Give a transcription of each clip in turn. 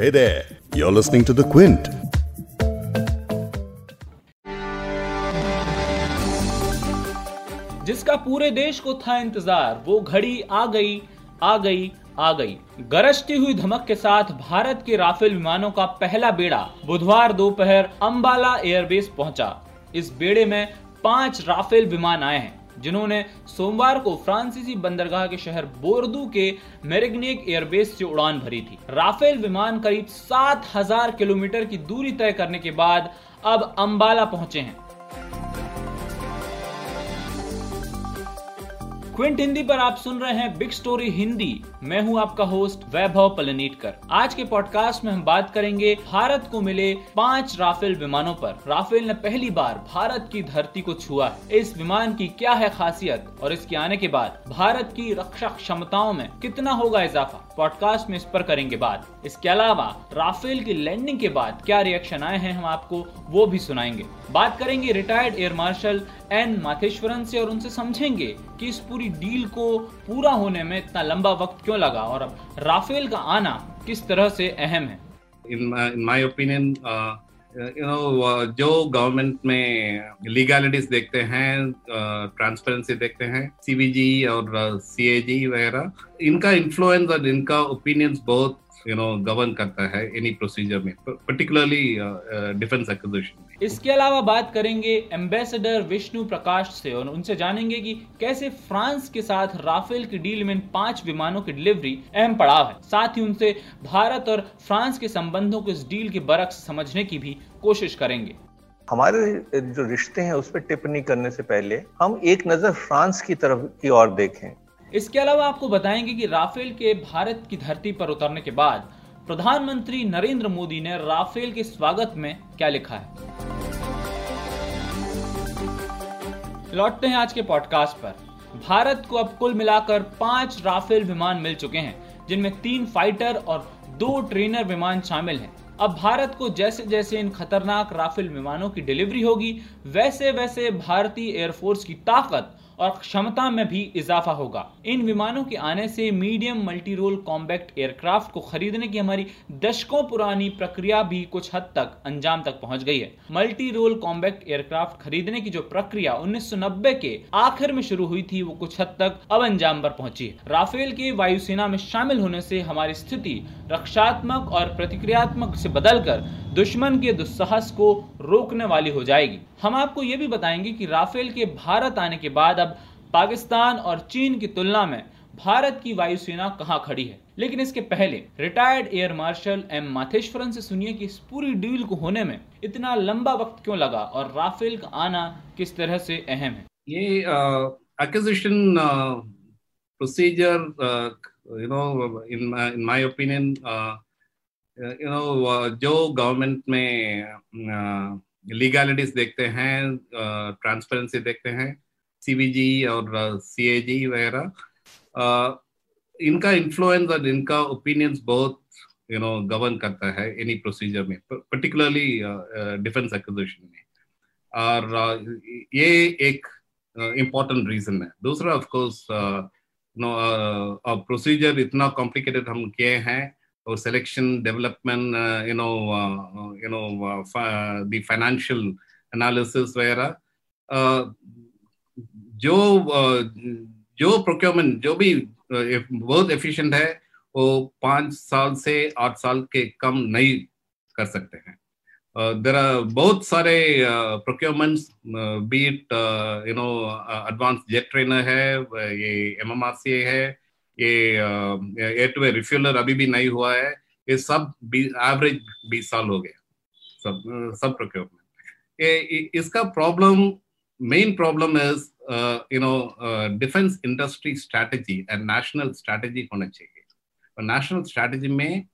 Hey there, you're listening to The Quint. जिसका पूरे देश को था इंतज़ार वो घड़ी आ गई आ गई आ गई। गरजती हुई धमक के साथ भारत के राफेल विमानों का पहला बेड़ा बुधवार दोपहर अंबाला एयरबेस पहुँचा। इस बेड़े में पाँच राफेल विमान आए हैं। जिन्होंने सोमवार को फ्रांसीसी बंदरगाह के शहर बोर्दू के मेरिग्नेक एयरबेस से उड़ान भरी थी। राफेल विमान करीब 7000 किलोमीटर की दूरी तय करने के बाद अब अंबाला पहुँचे हैं। क्विंट हिंदी पर आप सुन रहे हैं बिग स्टोरी हिंदी मैं हूँ आपका होस्ट वैभव पलनीटकर। आज के पॉडकास्ट में हम बात करेंगे भारत को मिले पाँच राफेल विमानों पर। राफेल ने पहली बार भारत की धरती को छुआ है। इस विमान की क्या है खासियत और इसके आने के बाद भारत की रक्षा क्षमताओं में कितना होगा इजाफा? पॉडकास्ट में इस पर करेंगे बात। इसके अलावा राफेल की लैंडिंग के बाद क्या रिएक्शन आए हैं हम आपको वो भी सुनाएँगे। बात करेंगे retired air marshal N Matheswaran से और उनसे समझेंगे कि इस पूरी डील को पूरा होने में इतना लंबा वक्त क्यों लगा? और अब राफेल का आना किस तरह से अहम है? In my opinion you know जो गवर्नमेंट में लीगैलिटीज देखते हैं ट्रांसपेरेंसी uh, देखते हैं सीबीजी और सीएजी uh, वगैरह इनका इन्फ्लुएंस और इनका ओपिनियंस बहुत यू नो गवर्न करता है एनी प्रोसीजर में पर्टिकुलरली डिफेंस एक्विजिशन में। इसके अलावा बात करेंगे एम्बेसडर विष्णु प्रकाश से और उनसे जानेंगे कि कैसे फ्रांस के साथ राफेल की डील में पाँच विमानों की डिलीवरी अहम पड़ाव है। साथ ही उनसे भारत और फ्रांस के संबंधों को इस डील के बरक्स समझने की भी कोशिश करेंगे। हमारे जो रिश्ते हैं उस पर टिप्पणी करने से पहले हम एक नज़र फ्रांस की तरफ़ की ओर देखें। इसके अलावा आपको बताएँगे कि राफेल के भारत की धरती पर उतरने के बाद प्रधानमंत्री नरेंद्र मोदी ने राफेल के स्वागत में क्या लिखा है? लौटते हैं आज के पॉडकास्ट पर। भारत को अब कुल मिलाकर पाँच राफेल विमान मिल चुके हैं, जिनमें तीन फाइटर और दो ट्रेनर विमान शामिल हैं। अब भारत को जैसे जैसे इन खतरनाक राफेल विमानों की डिलीवरी होगी वैसे वैसे भारतीय एयरफोर्स की ताकत और क्षमता में भी इजाफा होगा। इन विमानों के आने से medium multi role combat aircraft को खरीदने की हमारी दशकों पुरानी प्रक्रिया भी कुछ हद तक अंजाम तक पहुँच गई है। मल्टी रोल कॉम्बैक्ट एयरक्राफ्ट खरीदने की जो प्रक्रिया 1990 के आखिर में शुरू हुई थी, वो कुछ हद तक अब अंजाम पर पहुँची राफेल के वायुसेना में शामिल होने से हमारी स्थिति रक्षात्मक और प्रतिक्रियात्मक से बदलकर दुश्मन के दुस्साहस को रोकने वाली हो जाएगी। हम आपको ये भी बताएँगे कि राफेल के भारत आने के बाद अब पाकिस्तान और चीन की तुलना में भारत की वायुसेना कहाँ खड़ी है? लेकिन इसके पहले retired air marshal M Matheswaran से सुनिए कि इस पूरी डील को होने में इतना लंबा वक्त क्यों लगा और राफेल का आना किस तरह से अहम है? ये acquisition procedure you know in in my opinion you know जो गवर्नमेंट में लीगैलिटीज देखते हैं ट्रांसपेरेंसी देखते हैं सीवीजी और सीएजी वगैरह इनका इन्फ्लुएंस और इनका ओपिनियंस बहुत यू नो गवर्न करता है एनी प्रोसीजर में पर्टिकुलरली डिफेंस एक्विजिशन में. और ये एक इम्पोर्टेंट रीजन है. दूसरा ऑफ़ कोर्स नो प्रोसीजर इतना कॉम्प्लिकेटेड हम किए हैं और selection development you know you know uh, the financial analysis वगैरह जो जो प्रोक्योरमेंट जो भी बहुत एफिशिएंट है, वो पाँच साल से आठ साल के कम नहीं कर सकते हैं। देर आर बहुत सारे procurements but you know advance jet trainer है, ये एम एम आर सी है, ये एयर टू एयर रिफ्यूलर अभी भी नहीं हुआ है, ये सब एवरेज बीस साल हो गया। सब सब प्रोक्योरमेंट इसका problem main problem is you know defence industry strategy and national strategy होना चाहिए। और नेशनल स्ट्रैटेजी में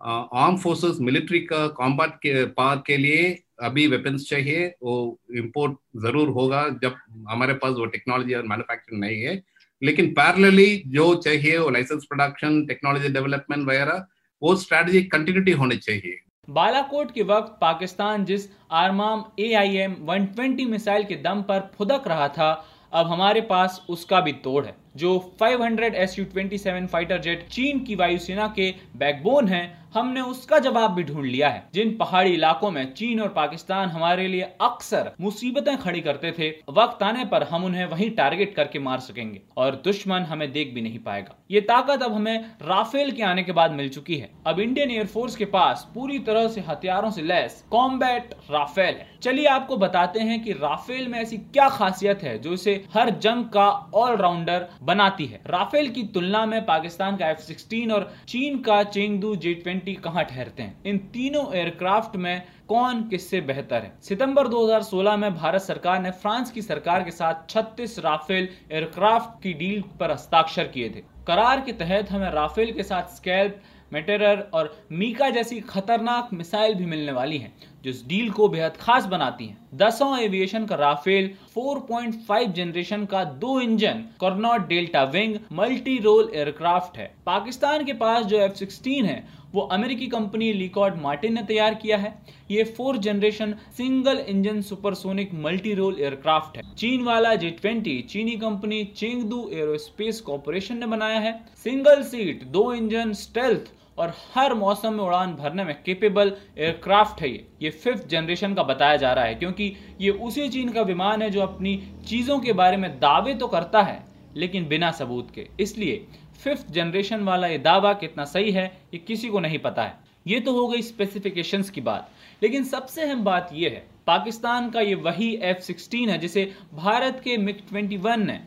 आर्म फोर्सेस मिलिट्री का कॉम्बैट के पार्ट के लिए अभी वेपन्स चाहिए, वो इंपोर्ट ज़रूर होगा जब हमारे पास वो टेक्नोलॉजी और मैन्युफैक्चरिंग नहीं है। लेकिन पैरेलली जो चाहिए वो लाइसेंस प्रोडक्शन टेक्नोलॉजी डेवलपमेंट वगैरह, वो स्ट्रैटेजी कंटिन्यूटी होनी चाहिए। बालाकोट के वक्त पाकिस्तान जिस AMRAAM A I M one missile के दम पर फुदक रहा था, अब हमारे पास उसका भी तोड़ है। जो 500 Su-27 फाइटर जेट चीन की वायुसेना के बैकबोन हैं, हमने उसका जवाब भी ढूंढ लिया है। जिन पहाड़ी इलाकों में चीन और पाकिस्तान हमारे लिए अक्सर मुसीबतें खड़ी करते थे, वक्त आने पर हम उन्हें वहीं टारगेट करके मार सकेंगे और दुश्मन हमें देख भी नहीं पाएगा। ये ताकत अब हमें राफेल के आने के बाद मिल चुकी है। अब इंडियन एयरफोर्स के पास पूरी तरह से हथियारों से लैस कॉम्बैट राफेल है। चलिए आपको बताते हैं कि राफेल में ऐसी क्या खासियत है जो इसे हर जंग का ऑलराउंडर बनाती है। राफेल की तुलना में पाकिस्तान का एफ़ सिक्सटीन और चीन का चेंगदू जे ट्वेंटी कहाँ ठहरते हैं? इन तीनों एयरक्राफ्ट में कौन किससे बेहतर है? सितंबर 2016 में भारत सरकार ने फ्रांस की सरकार के साथ 36 राफेल एयरक्राफ्ट की डील पर हस्ताक्षर किए थे। करार के तहत हमें राफेल के साथ स्कैल्प मेटेरर और मीका जैसी खतरनाक मिसाइल भी मिलने वाली हैं, जो इस डील को बेहद खास बनाती हैं। दसों एविएशन का राफेल 4.5 जनरेशन का दो engine, canard delta wing multi role aircraft है। पाकिस्तान के पास जो एफ़ सिक्सटीन है, वो अमेरिकी कंपनी लिकॉर्ड मार्टिन ने तैयार किया है। ये fourth generation single engine supersonic multi role aircraft है। चीन वाला जी ट्वेंटी, चीनी कंपनी चेंगदू एरोस्पेस कॉरपोरेशन ने बनाया है। सिंगल सीट, दो इंजन, स्टेल्थ और हर मौसम में उड़ान भरने में केपेबल एयरक्राफ्ट है ये। ये फिफ्थ जनरेशन का बताया जा रहा है, क्योंकि ये उसी चीन का विमान है जो अपनी चीज़ों के बारे में दावे तो करता है, लेकिन बिना सबूत के। इसलिए फिफ्थ जनरेशन वाला ये दावा कितना सही है, ये किसी को नहीं पता है। ये तो हो गई स्पेसिफिकेशंस की बात। लेकिन सबसे अहम बात यह है, पाकिस्तान का ये वही एफ़ सिक्सटीन है जिसे भारत के मिग ट्वेंटी वन ने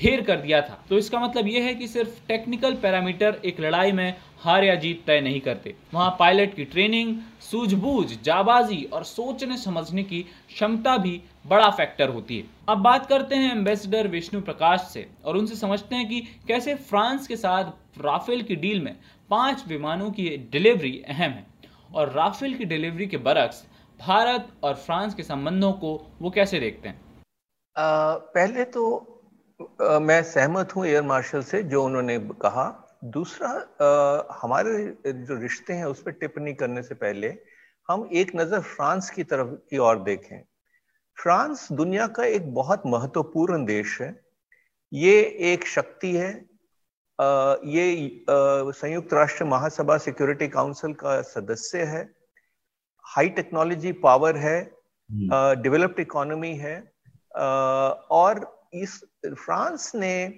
ढेर कर दिया था। तो इसका मतलब यह है कि सिर्फ़ टेक्निकल पैरामीटर एक लड़ाई में हार या जीत तय नहीं करते। वहाँ पायलट की ट्रेनिंग सूझबूझ जाबाजी और सोचने समझने की क्षमता भी बड़ा फैक्टर होती है। अब बात करते हैं एम्बेसडर विष्णु प्रकाश से और उनसे समझते हैं कि कैसे फ्रांस के साथ राफेल की डील में पाँच विमानों की डिलीवरी अहम है और राफेल की डिलीवरी के बरक्स भारत और फ्रांस के संबंधों को वो कैसे देखते हैं? आ, पहले तो आ, मैं सहमत हूँ एयर मार्शल से जो उन्होंने कहा। दूसरा आ, हमारे जो रिश्ते हैं उस पर टिप्पणी करने से पहले हम एक नज़र फ्रांस की तरफ़ की ओर देखें। फ्रांस दुनिया का एक बहुत महत्वपूर्ण देश है। ये एक शक्ति है। आ, ये संयुक्त राष्ट्र महासभा सिक्योरिटी काउंसिल का सदस्य है। हाई टेक्नोलॉजी पावर है। Developed hmm. इकोनॉमी है। आ, और इस फ्रांस ने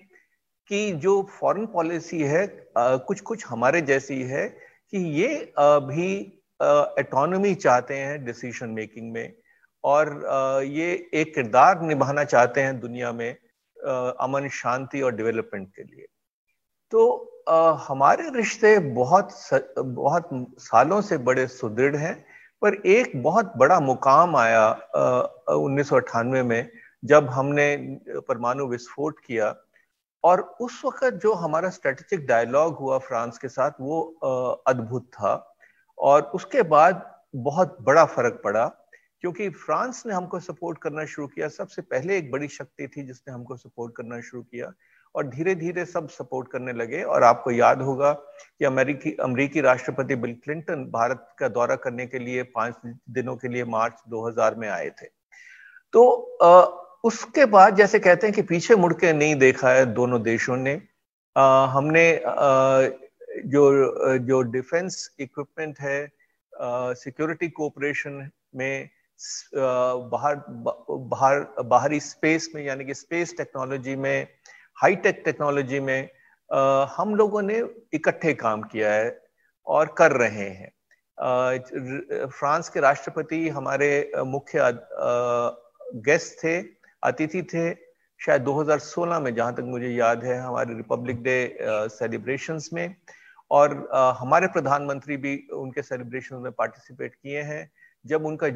कि जो फॉरेन पॉलिसी है कुछ कुछ हमारे जैसी है कि ये भी एटोनॉमी चाहते हैं डिसीज़न मेकिंग में और ये एक किरदार निभाना चाहते हैं दुनिया में अमन, शांति और डेवलपमेंट के लिए। तो हमारे रिश्ते बहुत बहुत सालों से बड़े सुदृढ़ हैं, पर एक बहुत बड़ा मुकाम आया उन्नीस सौ अट्ठानवे में जब हमने परमाणु विस्फोट किया और उस वक्त जो हमारा स्ट्रेटेजिक डायलॉग हुआ फ्रांस के साथ, वो अद्भुत था और उसके बाद बहुत बड़ा फ़र्क पड़ा क्योंकि फ्रांस ने हमको सपोर्ट करना शुरू किया। सबसे पहले एक बड़ी शक्ति थी जिसने हमको सपोर्ट करना शुरू किया और धीरे धीरे सब सपोर्ट करने लगे और आपको याद होगा कि अमेरिकी अमेरिकी राष्ट्रपति बिल क्लिंटन भारत का दौरा करने के लिए पाँच दिनों के लिए मार्च 2000 में आए थे। तो उसके बाद जैसे कहते हैं कि पीछे मुड़ के नहीं देखा है दोनों देशों ने। आ, हमने आ, जो जो डिफेंस इक्विपमेंट है सिक्योरिटी कोऑपरेशन में बाहर बाहर बाहरी स्पेस में यानी कि स्पेस टेक्नोलॉजी में हाई टेक टेक्नोलॉजी में आ, हम लोगों ने इकट्ठे काम किया है और कर रहे हैं। फ्रांस के राष्ट्रपति हमारे मुख्य गेस्ट थे। अतिथि थे शायद 2016 में जहाँ तक मुझे याद है हमारे रिपब्लिक डे सेलिब्रेशंस में। और uh, हमारे प्रधानमंत्री भी उनके सेलिब्रेशन में पार्टिसिपेट किए हैं। जब उनका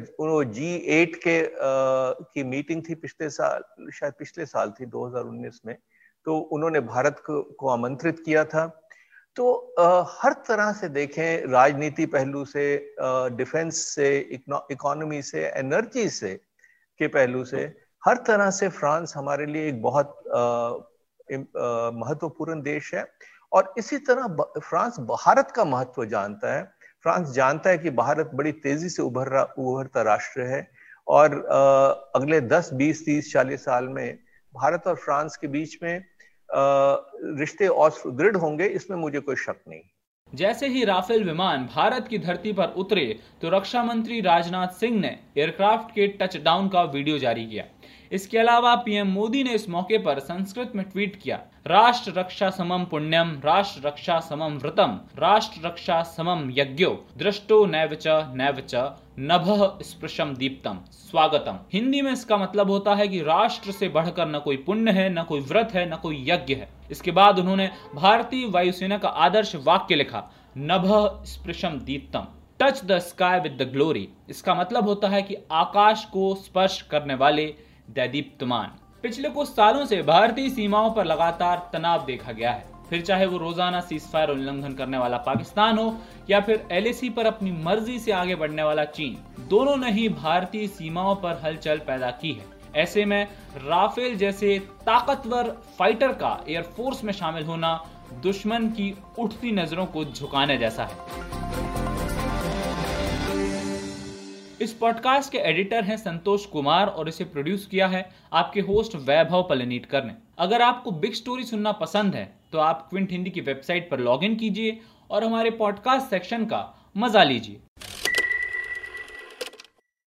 जी एट के uh, की मीटिंग थी पिछले साल शायद पिछले साल थी 2019 में तो उन्होंने भारत को, को आमंत्रित किया था। तो आ, हर तरह से देखें राजनीति पहलू से डिफेंस से इकोनॉमी से एनर्जी से के पहलू से हर तरह से फ्रांस हमारे लिए एक बहुत महत्वपूर्ण देश है। और इसी तरह फ्रांस भारत का महत्व जानता है। फ्रांस जानता है कि भारत बड़ी तेज़ी से उभर रहा उभरता राष्ट्र है। और आ, अगले 10, 20, 30, 40 साल में भारत और फ्रांस के बीच में रिश्ते और सुदृढ़ होंगे इसमें मुझे कोई शक नहीं। जैसे ही राफेल विमान भारत की धरती पर उतरे तो रक्षा मंत्री राजनाथ सिंह ने एयरक्राफ्ट के टचडाउन का वीडियो जारी किया। इसके अलावा पीएम मोदी ने इस मौके पर संस्कृत में ट्वीट किया, राष्ट्र रक्षा समम पुण्यम राष्ट्र रक्षा समम व्रतम, राष्ट्र रक्षा समम यज्ञो, दृष्टो नैव च, नैव नैवच नभ स्पृशम दीप्तम, स्वागतम। हिंदी में इसका मतलब होता है कि राष्ट्र से बढ़कर न कोई पुण्य है, न कोई व्रत है, न कोई यज्ञ है। इसके बाद उन्होंने भारतीय वायुसेना का आदर्श वाक्य लिखा, नभ स्पृशम Deeptam, touch the sky with the glory. इसका मतलब होता है कि आकाश को स्पर्श करने वाले दैदीप्तमान पिछले कुछ सालों से भारतीय सीमाओं पर लगातार तनाव देखा गया है। फिर चाहे वो रोज़ाना सीज फायर उल्लंघन करने वाला पाकिस्तान हो, या फिर एलएसी पर अपनी मर्ज़ी से आगे बढ़ने वाला चीन, दोनों ने ही भारतीय सीमाओं पर हलचल पैदा की है। ऐसे में राफेल जैसे ताकतवर फाइटर का एयरफोर्स में शामिल होना दुश्मन की उठती नज़रों को झुकाने जैसा है। इस पॉडकास्ट के एडिटर हैं संतोष कुमार और इसे प्रोड्यूस किया है आपके होस्ट वैभव पलनीटकर ने। अगर आपको बिग स्टोरी सुनना पसंद है तो आप क्विंट हिंदी की वेबसाइट पर लॉग कीजिए और हमारे पॉडकास्ट सेक्शन का मज़ा लीजिए।